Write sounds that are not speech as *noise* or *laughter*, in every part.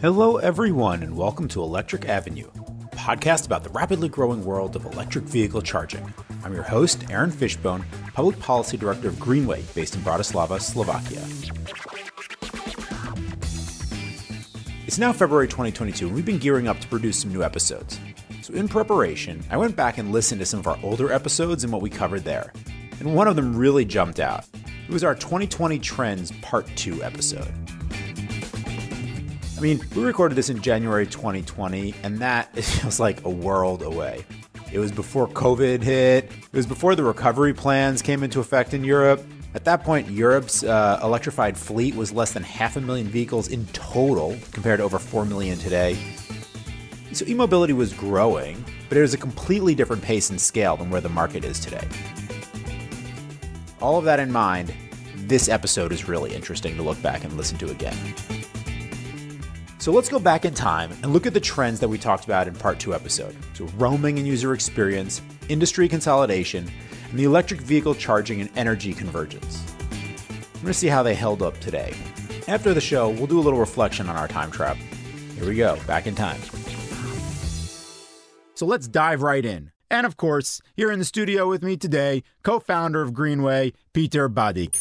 Hello, everyone, and welcome to Electric Avenue, a podcast about the rapidly growing world of electric vehicle charging. I'm your host, Aaron Fishbone, Public Policy Director of Greenway, based in Bratislava, Slovakia. It's now February 2022, and we've been gearing up to produce some new episodes. So, in preparation, I went back and listened to some of our older episodes and what we covered there. And one of them really jumped out. It was our 2020 Trends Part 2 episode. I mean, we recorded this in January 2020, and that *laughs* feels like a world away. It was before COVID hit, it was before the recovery plans came into effect in Europe. At that point, Europe's uh, electrified fleet was less than half a million vehicles in total, compared to over 4 million today. So e mobility was growing, but it was a completely different pace and scale than where the market is today. All of that in mind, this episode is really interesting to look back and listen to again. So let's go back in time and look at the trends that we talked about in part two episode. So roaming and user experience, industry consolidation, and the electric vehicle charging and energy convergence. Going to see how they held up today. After the show, we'll do a little reflection on our time trap. Here we go, back in time. So let's dive right in. And of course, here in the studio with me today, co founder of Greenway, Peter Badik.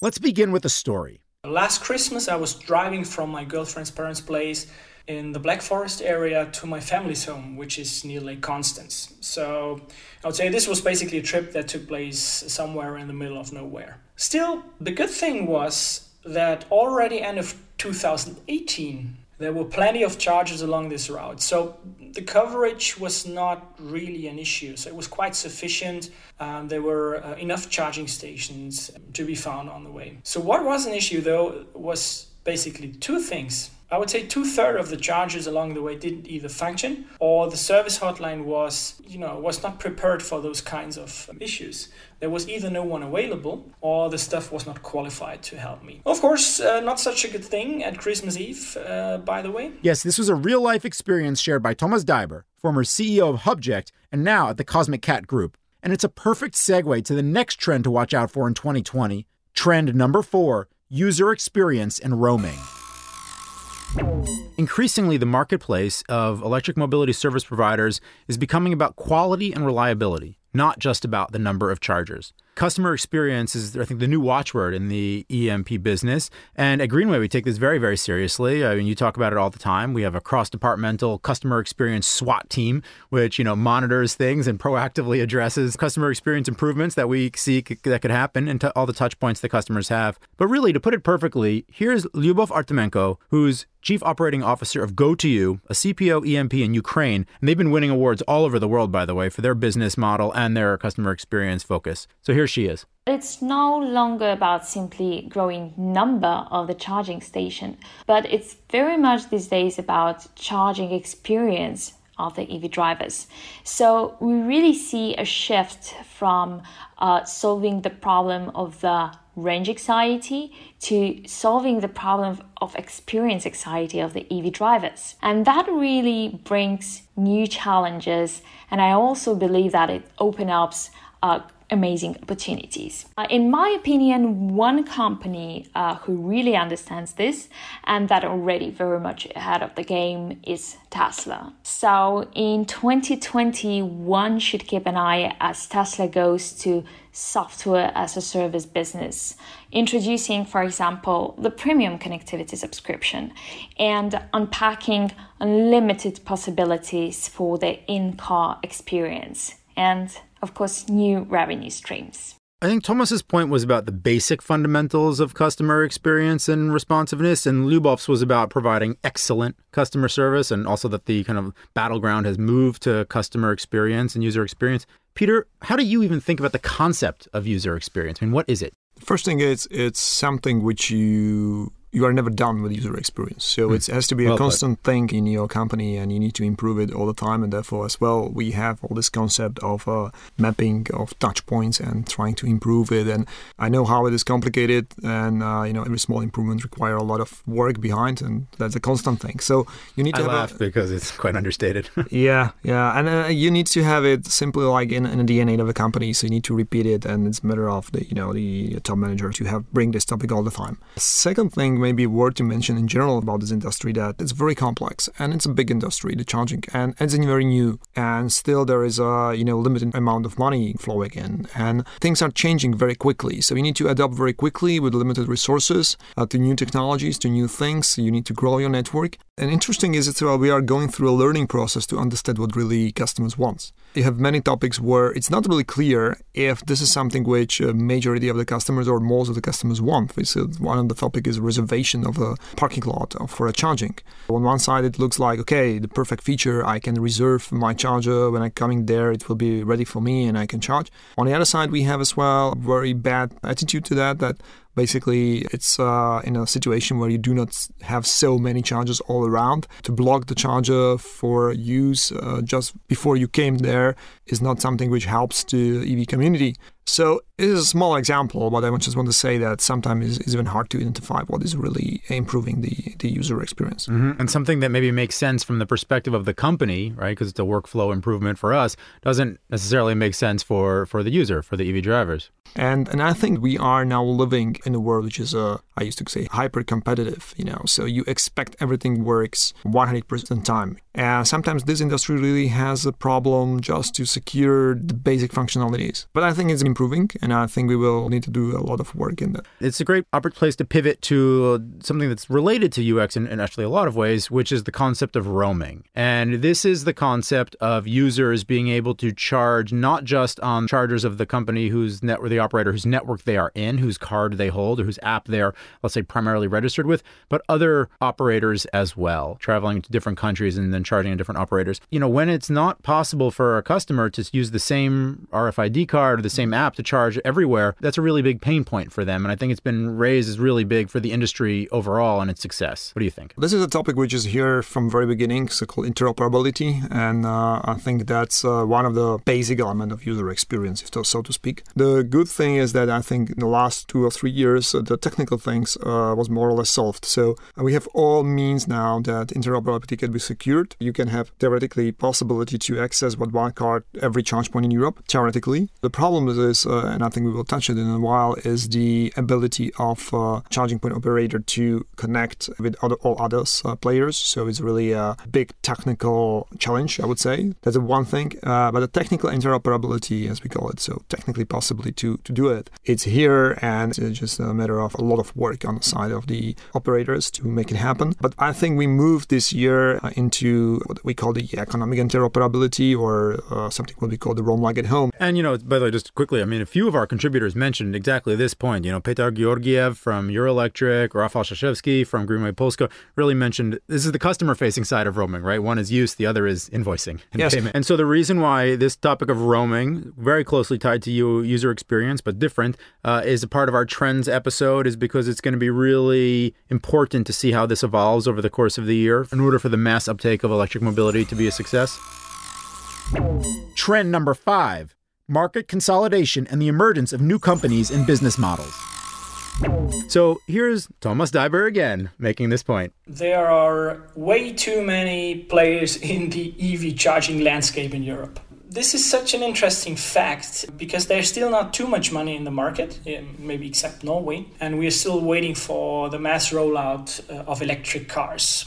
Let's begin with a story. Last Christmas, I was driving from my girlfriend's parents' place in the Black Forest area to my family's home, which is near Lake Constance. So I would say this was basically a trip that took place somewhere in the middle of nowhere. Still, the good thing was that already end of 2018, there were plenty of charges along this route. So the coverage was not really an issue. So it was quite sufficient. Um, there were uh, enough charging stations to be found on the way. So what was an issue though was basically two things. I would say two thirds of the charges along the way didn't either function or the service hotline was, you know, was not prepared for those kinds of issues. There was either no one available or the staff was not qualified to help me. Of course, uh, not such a good thing at Christmas Eve, uh, by the way. Yes, this was a real life experience shared by Thomas Daiber, former CEO of Hubject and now at the Cosmic Cat Group. And it's a perfect segue to the next trend to watch out for in 2020 trend number four user experience and roaming. Increasingly, the marketplace of electric mobility service providers is becoming about quality and reliability, not just about the number of chargers. Customer experience is, I think, the new watchword in the EMP business. And at Greenway, we take this very, very seriously. I mean, you talk about it all the time. We have a cross-departmental customer experience SWAT team, which you know monitors things and proactively addresses customer experience improvements that we see that could happen and all the touch points that customers have. But really, to put it perfectly, here's Lyubov Artemenko, who's Chief Operating Officer of Go2U, a CPO EMP in Ukraine, and they've been winning awards all over the world, by the way, for their business model and their customer experience focus. So here she is. It's no longer about simply growing number of the charging station, but it's very much these days about charging experience of the EV drivers. So we really see a shift from uh, solving the problem of the range anxiety to solving the problem of experience anxiety of the EV drivers. And that really brings new challenges. And I also believe that it opens up uh, amazing opportunities. Uh, in my opinion, one company uh, who really understands this and that already very much ahead of the game is Tesla. So in 2020, one should keep an eye as Tesla goes to software as a service business, introducing, for example, the premium connectivity subscription and unpacking unlimited possibilities for the in car experience. And of course, new revenue streams. I think Thomas's point was about the basic fundamentals of customer experience and responsiveness, and Lyubov's was about providing excellent customer service, and also that the kind of battleground has moved to customer experience and user experience. Peter, how do you even think about the concept of user experience? I mean, what is it? First thing is it's something which you you are never done with user experience. So mm. it has to be well a constant thing in your company, and you need to improve it all the time. And therefore, as well, we have all this concept of uh, mapping of touch points and trying to improve it. And I know how it is complicated, and uh, you know every small improvement require a lot of work behind, and that's a constant thing. So you need to. I laugh a, because it's quite understated. *laughs* yeah, yeah, and uh, you need to have it simply like in, in the DNA of a company. So you need to repeat it, and it's a matter of the you know the top manager to have bring this topic all the time. Second thing maybe worth to mention in general about this industry that it's very complex and it's a big industry, the charging, and it's very new. And still there is a you know limited amount of money flowing in, and things are changing very quickly. So you need to adapt very quickly with limited resources uh, to new technologies, to new things. You need to grow your network. And interesting is well, we are going through a learning process to understand what really customers want. You have many topics where it's not really clear if this is something which a majority of the customers or most of the customers want. So uh, one of the topic is reservation of a parking lot for a charging. On one side, it looks like okay, the perfect feature. I can reserve my charger when I'm coming there. It will be ready for me, and I can charge. On the other side, we have as well very bad attitude to that. That Basically, it's uh, in a situation where you do not have so many chargers all around. To block the charger for use uh, just before you came there is not something which helps the EV community. So it is a small example, but I just want to say that sometimes it's even hard to identify what is really improving the, the user experience. Mm-hmm. And something that maybe makes sense from the perspective of the company, right? Because it's a workflow improvement for us, doesn't necessarily make sense for, for the user, for the EV drivers. And and I think we are now living in a world which is uh, I used to say hyper competitive, you know. So you expect everything works 100% time. And sometimes this industry really has a problem just to secure the basic functionalities. But I think it's improving, and I think we will need to do a lot of work in that. It's a great place to pivot to something that's related to UX in, in actually a lot of ways, which is the concept of roaming. And this is the concept of users being able to charge not just on chargers of the company whose network, the operator whose network they are in, whose card they hold, or whose app they're, let's say, primarily registered with, but other operators as well, traveling to different countries and then charging on different operators. You know, when it's not possible for a customer to use the same RFID card or the same app to charge everywhere, that's a really big pain point for them. And I think it's been raised as really big for the industry overall and its success. What do you think? This is a topic which is here from very beginning, so called interoperability. And uh, I think that's uh, one of the basic element of user experience, if so to speak. The good thing is that I think in the last two or three years, uh, the technical things uh, was more or less solved. So uh, we have all means now that interoperability can be secured you can have theoretically possibility to access what one card every charge point in Europe, theoretically. The problem is, uh, and I think we will touch it in a while, is the ability of uh, charging point operator to connect with other, all others uh, players. So it's really a big technical challenge, I would say. That's one thing. But the technical interoperability, as we call it, so technically possibly to, to do it, it's here and it's just a matter of a lot of work on the side of the operators to make it happen. But I think we moved this year into what we call the economic interoperability or uh, something what we call the Roam like at home. And, you know, by the way, just quickly, I mean, a few of our contributors mentioned exactly this point. You know, Petar Georgiev from Eurelectric, Rafal Szaszewski from Greenway Polska really mentioned this is the customer facing side of roaming, right? One is use, the other is invoicing and yes. payment. And so the reason why this topic of roaming, very closely tied to user experience, but different, uh, is a part of our trends episode is because it's going to be really important to see how this evolves over the course of the year in order for the mass uptake of electric mobility to be a success? Trend number five market consolidation and the emergence of new companies and business models. So here's Thomas Daiber again making this point. There are way too many players *laughs* in the EV charging landscape in Europe. This is such an interesting fact because there's still not too much money in the market, maybe except Norway, and we're still waiting for the mass rollout uh, of electric cars.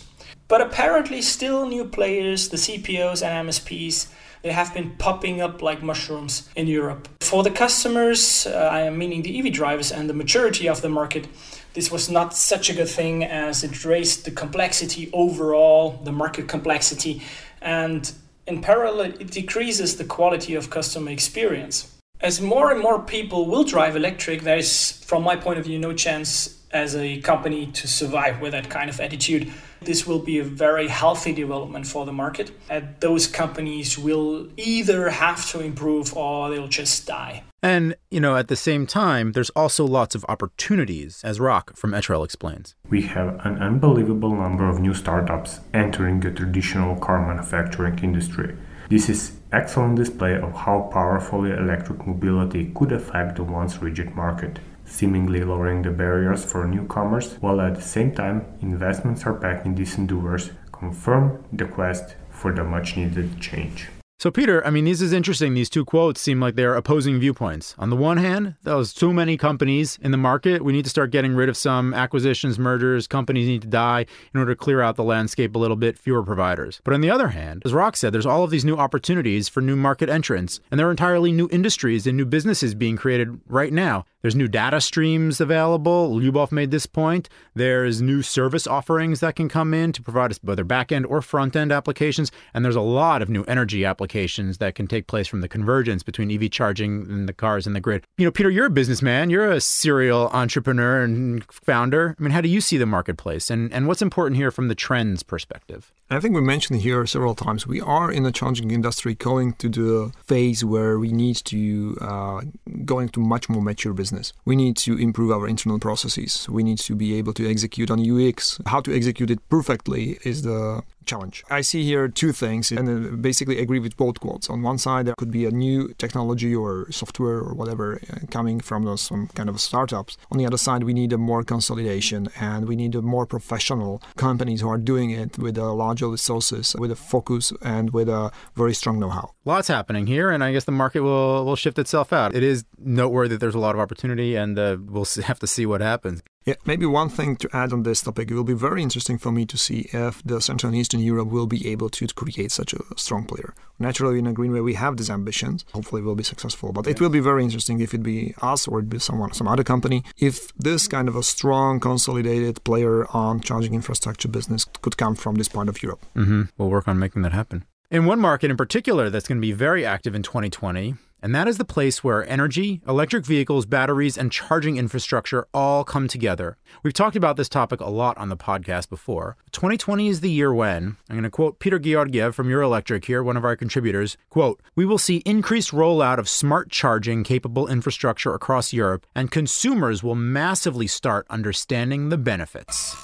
But apparently, still new players, the CPOs and MSPs, they have been popping up like mushrooms in Europe. For the customers, uh, I am meaning the EV drivers and the maturity of the market, this was not such a good thing as it raised the complexity overall, the market complexity, and in parallel, it decreases the quality of customer experience. As more and more people will drive electric, there is, from my point of view, no chance as a company to survive with that kind of attitude. This will be a very healthy development for the market. And those companies will either have to improve or they'll just die. And, you know, at the same time, there's also lots of opportunities, as Rok from Etrel explains. We have an unbelievable number of new startups entering the traditional car manufacturing industry. This is excellent display of how powerfully electric mobility could affect the once rigid market seemingly lowering the barriers for newcomers, while at the same time investments are back in these endeavors confirm the quest for the much needed change. So, Peter, I mean, this is interesting. These two quotes seem like they're opposing viewpoints. On the one hand, there's too many companies in the market. We need to start getting rid of some acquisitions, mergers. Companies need to die in order to clear out the landscape a little bit, fewer providers. But on the other hand, as Rok said, there's all of these new opportunities for new market entrants, and there are entirely new industries and new businesses being created right now. There's new data streams available. Lyubov made this point. There's new service offerings that can come in to provide us whether back end or front end applications. And there's a lot of new energy applications that can take place from the convergence between EV charging and the cars and the grid. You know, Peter, you're a businessman. You're a serial entrepreneur and founder. I mean, how do you see the marketplace? And, and what's important here from the trends perspective? I think we mentioned here several times we are in the charging industry going to the phase where we need to uh, go into much more mature business. We need to improve our internal processes. We need to be able to execute on UX. How to execute it perfectly is the challenge. I see here two things and basically agree with both quotes. On one side, there could be a new technology or software or whatever uh, coming from some kind of startups. On the other side, we need a more consolidation and we need a more professional companies who are doing it with a larger resources, with a focus and with a very strong know-how. Lots happening here, and I guess the market will will shift itself out. It is noteworthy that there's a lot of opportunity, and uh, we'll *laughs* have to see what happens. Yeah, maybe one thing to add on this topic, it will be very interesting for me to see if the Central and Eastern Europe will be able to create such a strong player. Naturally, in a Greenway, we have these ambitions. Hopefully, we'll be successful. But it will be very interesting if it be us or it be someone, some other company. If this kind of a strong, consolidated player on charging infrastructure business could come from this part of Europe. Mm-hmm. We'll work on making that happen. In one market in particular that's going to be very active in 2020 and that is the place where energy, electric vehicles, batteries, and charging infrastructure all come together. We've talked about this topic a lot on the podcast before. 2020 is the year when, I'm going to quote Peter Georgiev from Eurelectric here, one of our contributors, quote, we will see increased rollout of smart charging capable infrastructure across Europe, and consumers will massively start understanding the benefits.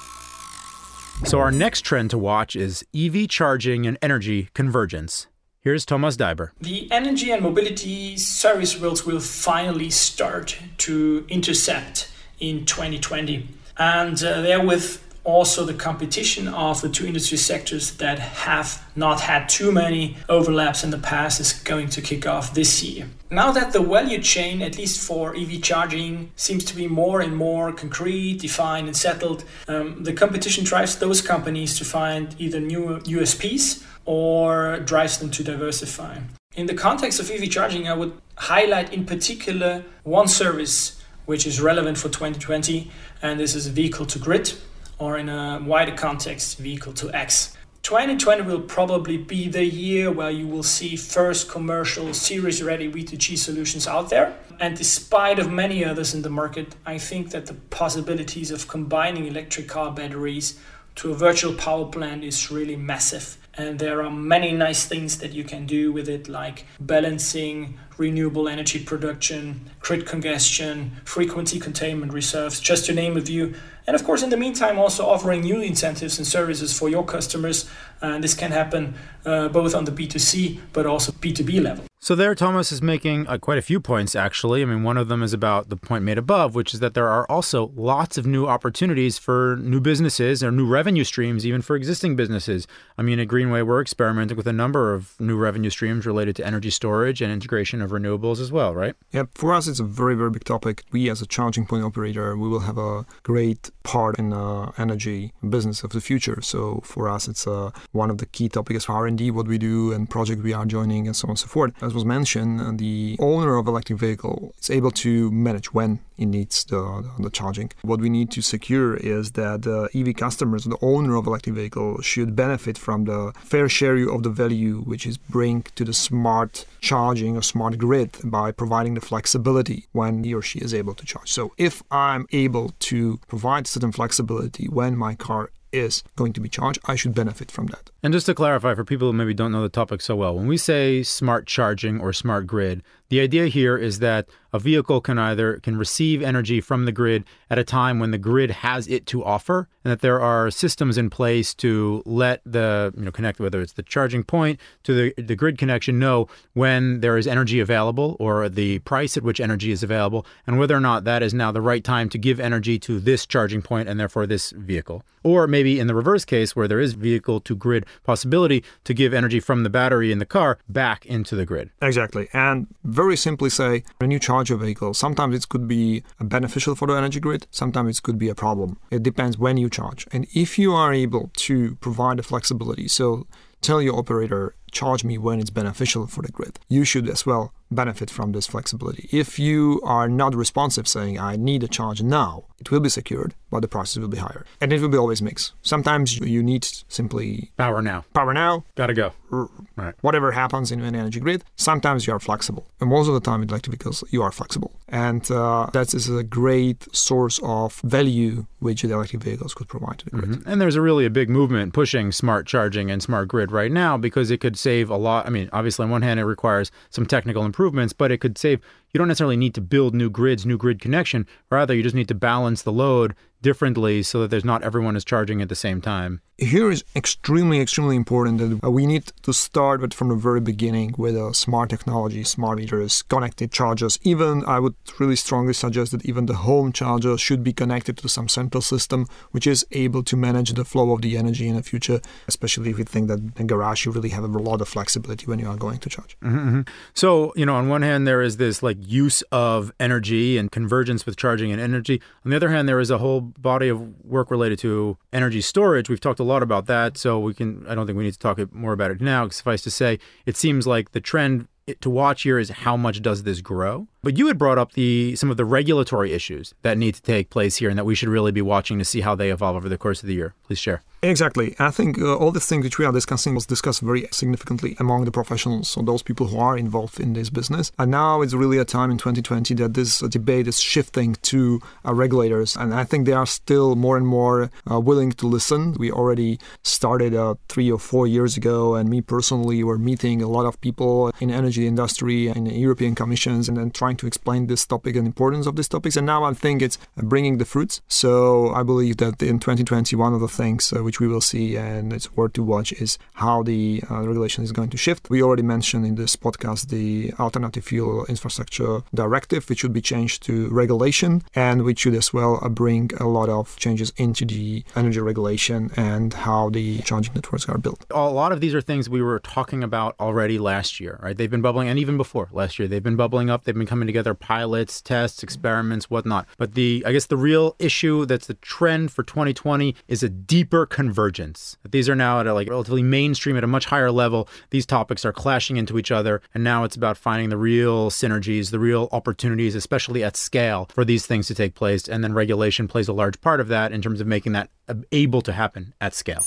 So, our next trend to watch is EV charging and energy convergence. Here's Thomas Daiber. The energy and mobility service worlds will finally start to intercept in 2020. And uh, therewith, also the competition of the two industry sectors that have not had too many overlaps in the past is going to kick off this year. Now that the value chain, at least for EV charging, seems to be more and more concrete, defined, and settled, um, the competition drives those companies to find either new USPs or drives them to diversify. In the context of EV charging, I would highlight in particular one service which is relevant for 2020, and this is vehicle to grid, or in a wider context, vehicle to X. 2020 will probably be the year where you will see first commercial series ready V2G solutions out there. And despite of many others in the market, I think that the possibilities of combining electric car batteries to a virtual power plant is really massive and there are many nice things that you can do with it like balancing renewable energy production grid congestion frequency containment reserves just to name a few and of course in the meantime also offering new incentives and services for your customers and this can happen uh, both on the b2c but also b2b level so there, Thomas is making uh, quite a few points, actually. I mean, one of them is about the point made above, which is that there are also lots of new opportunities for new businesses or new revenue streams, even for existing businesses. I mean, at Greenway, we're experimenting with a number of new revenue streams related to energy storage and integration of renewables as well, right? Yeah, for us, it's a very, very big topic. We, as a charging point operator, we will have a great part in the uh, energy business of the future. So for us, it's uh, one of the key topics for R&D, what we do, and project we are joining, and so on and so forth as was mentioned, the owner of electric vehicle is able to manage when it needs the, the charging. What we need to secure is that the EV customers, the owner of electric vehicle, should benefit from the fair share of the value which is bring to the smart charging or smart smart grid by providing the flexibility when he or she is able to charge. So if I'm able to provide certain flexibility when my car is going to be charged, I should benefit from that. And just to clarify for people who maybe don't know the topic so well, when we say smart charging or smart grid, the idea here is that a vehicle can either can receive energy from the grid at a time when the grid has it to offer, and that there are systems in place to let the you know connect whether it's the charging point to the the grid connection know when there is energy available or the price at which energy is available, and whether or not that is now the right time to give energy to this charging point and therefore this vehicle. Or maybe in the reverse case where there is vehicle to grid possibility to give energy from the battery in the car back into the grid. Exactly. And simply say, when you charge a vehicle, sometimes it could be beneficial for the energy grid, sometimes it could be a problem. It depends when you charge. And if you are able to provide the flexibility, so tell your operator, charge me when it's beneficial for the grid, you should as well benefit from this flexibility. If you are not responsive, saying, I need a charge now, it will be secured, but the prices will be higher. And it will be always mixed. Sometimes you need simply Power now. power now, Gotta go. r- Right. whatever happens in an energy grid. Sometimes you are flexible, and most of the time in electric vehicles you are flexible, and uh, that is a great source of value which the electric vehicles could provide to the grid. Mhm. And there's a really a big movement pushing smart charging and smart grid right now because it could save a lot. I mean, obviously, on one hand, it requires some technical improvements, but it could save. You don't necessarily need to build new grids, new grid connection. Rather, you just need to balance the load differently so that there's not everyone is charging at the same time. Here is extremely, extremely important that uh, we need to start with from the very beginning with uh, smart technology, smart meters, connected chargers. Even I would really strongly suggest that even the home charger should be connected to some central system which is able to manage the flow of the energy in the future, especially if you think that in garage you really have a lot of flexibility when you are going to charge. So, you know, on one hand, there is this like use of energy and convergence with charging and energy. On the other hand, there is a whole body of work related to energy storage. We've talked a lot about that. So we can, I don't think we need to talk more about it now. Suffice to say, it seems like the trend to watch here is how much does this grow? But you had brought up the some of the regulatory issues that need to take place here and that we should really be watching to see how they evolve over the course of the year. Please share. Exactly. I think uh, all the things which we are discussing was discussed very significantly among the professionals, so those people who are involved in this business. And now it's really a time in 2020 that this uh, debate is shifting to uh, regulators, and I think they are still more and more uh, willing to listen. We already started uh, three or four years ago, and me personally were meeting a lot of people in energy industry and European commissions, and then trying to explain this topic and importance of these topics. And now I think it's bringing the fruits. So I believe that in 2020, one of the things uh, which we will see, and it's worth to watch, is how the uh, regulation is going to shift. We already mentioned in this podcast the Alternative Fuel Infrastructure Directive, which should be changed to regulation, and which should as well bring a lot of changes into the energy regulation and how the charging networks are built. a lot of these are things we were talking about already last year, right? They've been bubbling, and even before last year, they've been bubbling up. They've been coming together, pilots, tests, experiments, whatnot. But the, I guess, the real issue that's the trend for 2020 is a deeper convergence. These are now at a like relatively mainstream at a much higher level. These topics are clashing into each other, and now it's about finding the real synergies, the real opportunities, especially at scale, for these things to take place. And then regulation plays a large part of that in terms of making that able to happen at scale.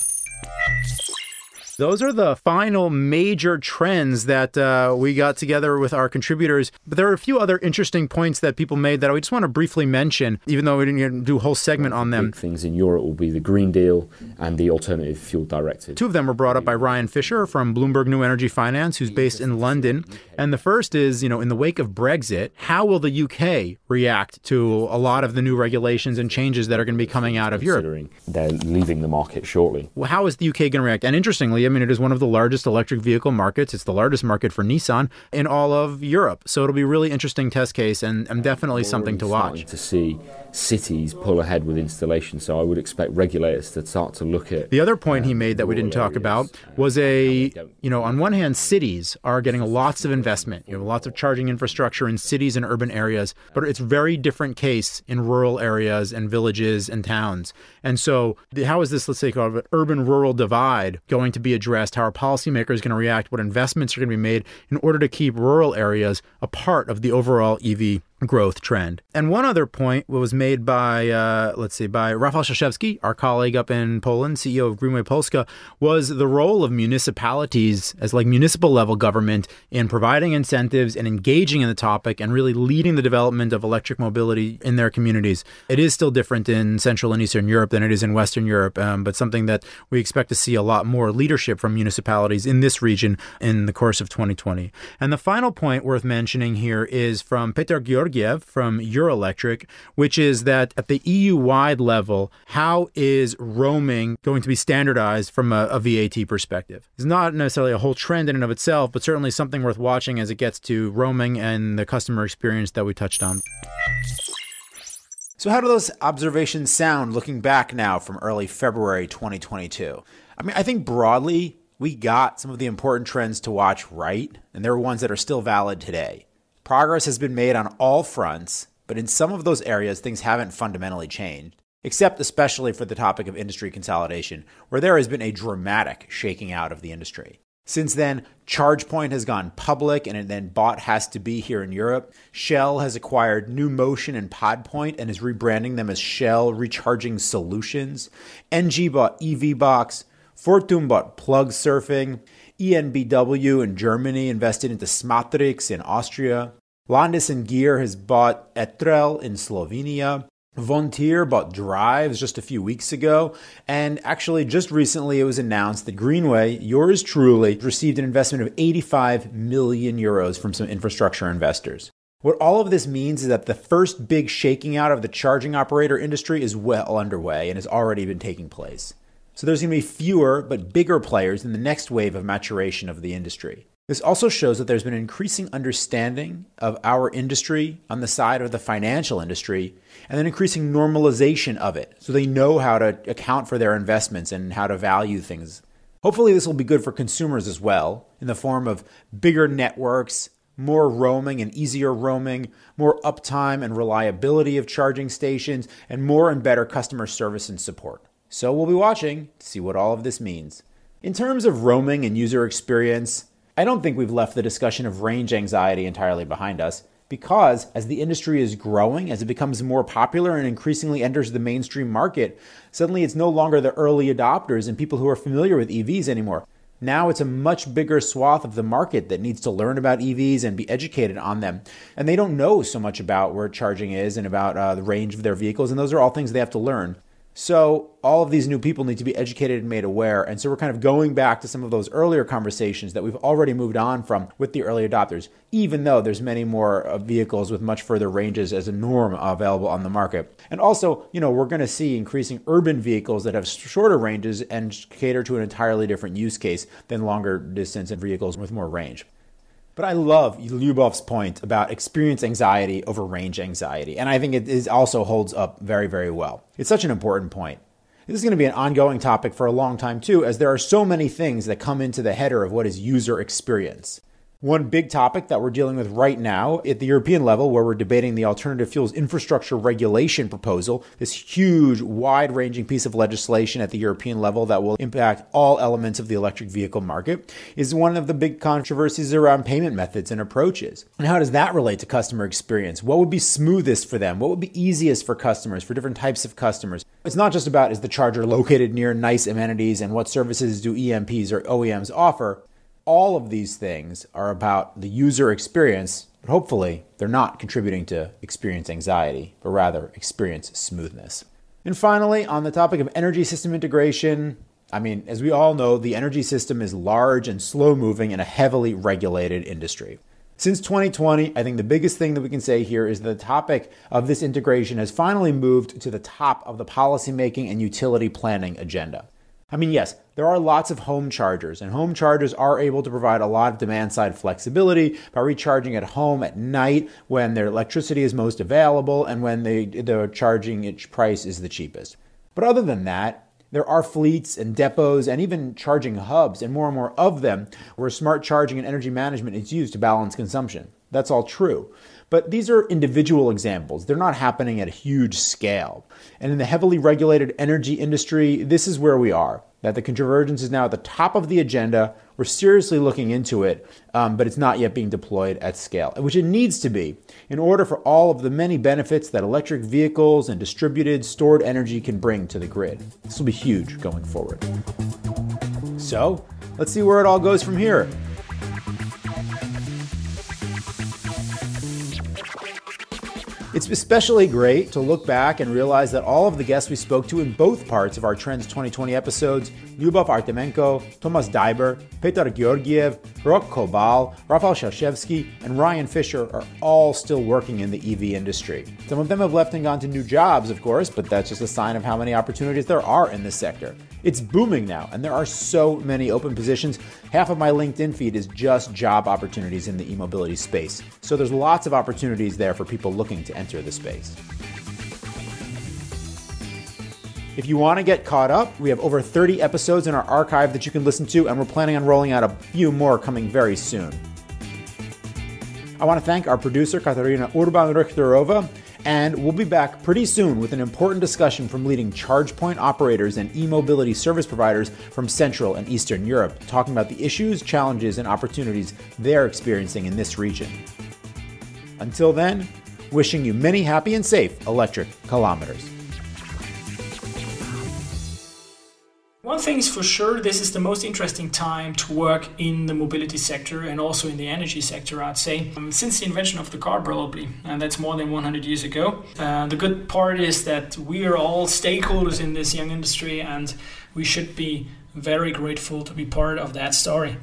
Those are the final major trends that uh, we got together with our contributors. But there are a few other interesting points that people made that I just want to briefly mention, even though we didn't do a whole segment on them. Big things in Europe will be the Green Deal and the Alternative Fuel Directive. Two of them were brought up by Ryan Fisher from Bloomberg New Energy Finance, who's based in London. And the first is, you know, in the wake of Brexit, how will the UK react to a lot of the new regulations and changes that are going to be coming out of Europe? They're leaving the market shortly. Well, how is the UK going to react? And interestingly, I mean, it is one of the largest electric vehicle markets. It's the largest market for Nissan in all of Europe. So it'll be a really interesting test case and, and definitely something to watch. To see cities pull ahead with installation, so I would expect regulators to start to look at. The other point he um, made that we didn't talk about uh, was a, you know, on one hand, cities are getting lots of investment. You have lots of charging infrastructure in cities and urban areas, but it's very different case in rural areas and villages and towns. And so, the- how is this, let's say, called an urban-rural divide going to be addressed? How our policymakers are going to react? What investments are going to be made in order to keep rural areas a part of the overall EV growth trend. And one other point was made by, uh, let's see, by Rafał Szaszewski, our colleague up in Poland, CEO of Greenway Polska, was the role of municipalities as like municipal level government in providing incentives and engaging in the topic and really leading the development of electric mobility in their communities. It is still different in Central and Eastern Europe than it is in Western Europe, um, but something that we expect to see a lot more leadership from municipalities in this region in the course of 2020. And the final point worth mentioning here is from Peter Georg Georgiev from Eurelectric, which is that at the EU wide level, how is roaming going to be standardized from a, a, VAT perspective? It's not necessarily a whole trend in and of itself, but certainly something worth watching as it gets to roaming and the customer experience that we touched on. So, how do those observations sound looking back now from early February 2022? I mean, I think broadly, we got some of the important trends to watch right, and there are ones that are still valid today. Progress has been made on all fronts, but in some of those areas, things haven't fundamentally changed, except especially for the topic of industry consolidation, where there has been a dramatic shaking out of the industry. Since then, ChargePoint has gone public and then bought has to be here in Europe. Shell has acquired NewMotion and PodPoint and is rebranding them as Shell Recharging Solutions. ENGIE bought EVBox. Fortum bought Plugsurfing. EnBW in Germany invested into Smatrics in Austria. Landis+Gyr has bought Etrel in Slovenia. Vontier bought Driivz just a few weeks ago. And actually, just recently, it was announced that Greenway, yours truly, received an investment of 85 million euros from some infrastructure investors. What all of this means is that the first big shaking out of the charging operator industry is well underway and has already been taking place. So there's going to be fewer but bigger players in the next wave of maturation of the industry. This also shows that there's been increasing understanding of our industry on the side of the financial industry and an increasing normalization of it so they know how to account for their investments and how to value things. Hopefully, this will be good for consumers as well in the form of bigger networks, more roaming and easier roaming, more uptime and reliability of charging stations, and more and better customer service and support. So we'll be watching to see what all of this means. In terms of roaming and user experience, I don't think we've left the discussion of range anxiety entirely behind us because as the industry is growing, as it becomes more popular and increasingly enters the mainstream market, suddenly it's no longer the early adopters and people who are familiar with EVs anymore. Now it's a much bigger swath of the market that needs to learn about EVs and be educated on them. And they don't know so much about where charging is and about uh, the range of their vehicles. And those are all things they have to learn. So all of these new people need to be educated and made aware. And so we're kind of going back to some of those earlier conversations that we've already moved on from with the early adopters, even though there's many more uh, vehicles with much further ranges as a norm available on the market. And also, you know, we're going to see increasing urban vehicles that have shorter ranges and cater to an entirely different use case than longer distance and vehicles with more range. But I love Lyubov's point about experience anxiety over range anxiety. And I think it is also holds up very, very well. It's such an important point. This is going to be an ongoing topic for a long time, too, as there are so many things that come into the header of what is user experience. One big topic that we're dealing with right now at the European level, where we're debating the alternative fuels infrastructure regulation proposal, this huge, wide ranging piece of legislation at the European level that will impact all elements of the electric vehicle market, is one of the big controversies around payment methods and approaches. And how does that relate to customer experience? What would be smoothest for them? What would be easiest for customers, for different types of customers? It's not just about is the charger located near nice amenities and what services do EMPs or OEMs offer all of these things are about the user experience, but hopefully they're not contributing to experience anxiety, but rather experience smoothness. And finally, on the topic of energy system integration, I mean, as we all know, the energy system is large and slow moving in a heavily regulated industry. Since 2020, I think the biggest thing that we can say here is the topic of this integration has finally moved to the top of the policymaking and utility planning agenda. I mean, yes, there are lots of home chargers, and home chargers are able to provide a lot of demand side flexibility by recharging at home at night when their electricity is most available and when they, the charging price is the cheapest. But other than that, there are fleets and depots and even charging hubs, and more and more of them, where smart charging and energy management is used to balance consumption. That's all true. But these are individual examples. They're not happening at a huge scale. And in the heavily regulated energy industry, this is where we are. that the convergence is now at the top of the agenda. We're seriously looking into it, um, but it's not yet being deployed at scale, which it needs to be in order for all of the many benefits that electric vehicles and distributed stored energy can bring to the grid. This will be huge going forward. So, let's see where it all goes from here. It's especially great to look back and realize that all of the guests we spoke to in both parts of our Trends 2020 episodes Lyubov Artemenko, Tomas Daiber, Petar Georgiev, Rok Kobal, Rafael Shashevsky, and Ryan Fisher are all still working in the EV industry. Some of them have left and gone to new jobs, of course, but that's just a sign of how many opportunities there are in this sector. It's booming now, and there are so many open positions. Half of my LinkedIn feed is just job opportunities in the e mobility space. So there's lots of opportunities there for people looking to enter the space. If you want to get caught up, we have over 30 episodes in our archive that you can listen to, and we're planning on rolling out a few more coming very soon. I want to thank our producer, Katarina Urban Richterova and we'll be back pretty soon with an important discussion from leading charge point operators and e mobility service providers from Central and Eastern Europe, talking about the issues, challenges, and opportunities they're experiencing in this region. Until then, wishing you many happy and safe electric kilometers. One thing is for sure, this is the most interesting time to work in the mobility sector and also in the energy sector, I'd say, um, since the invention of the car, probably, and that's more than 100 years ago. Uh, the good part is that we are all stakeholders in this young industry and we should be very grateful to be part of that story.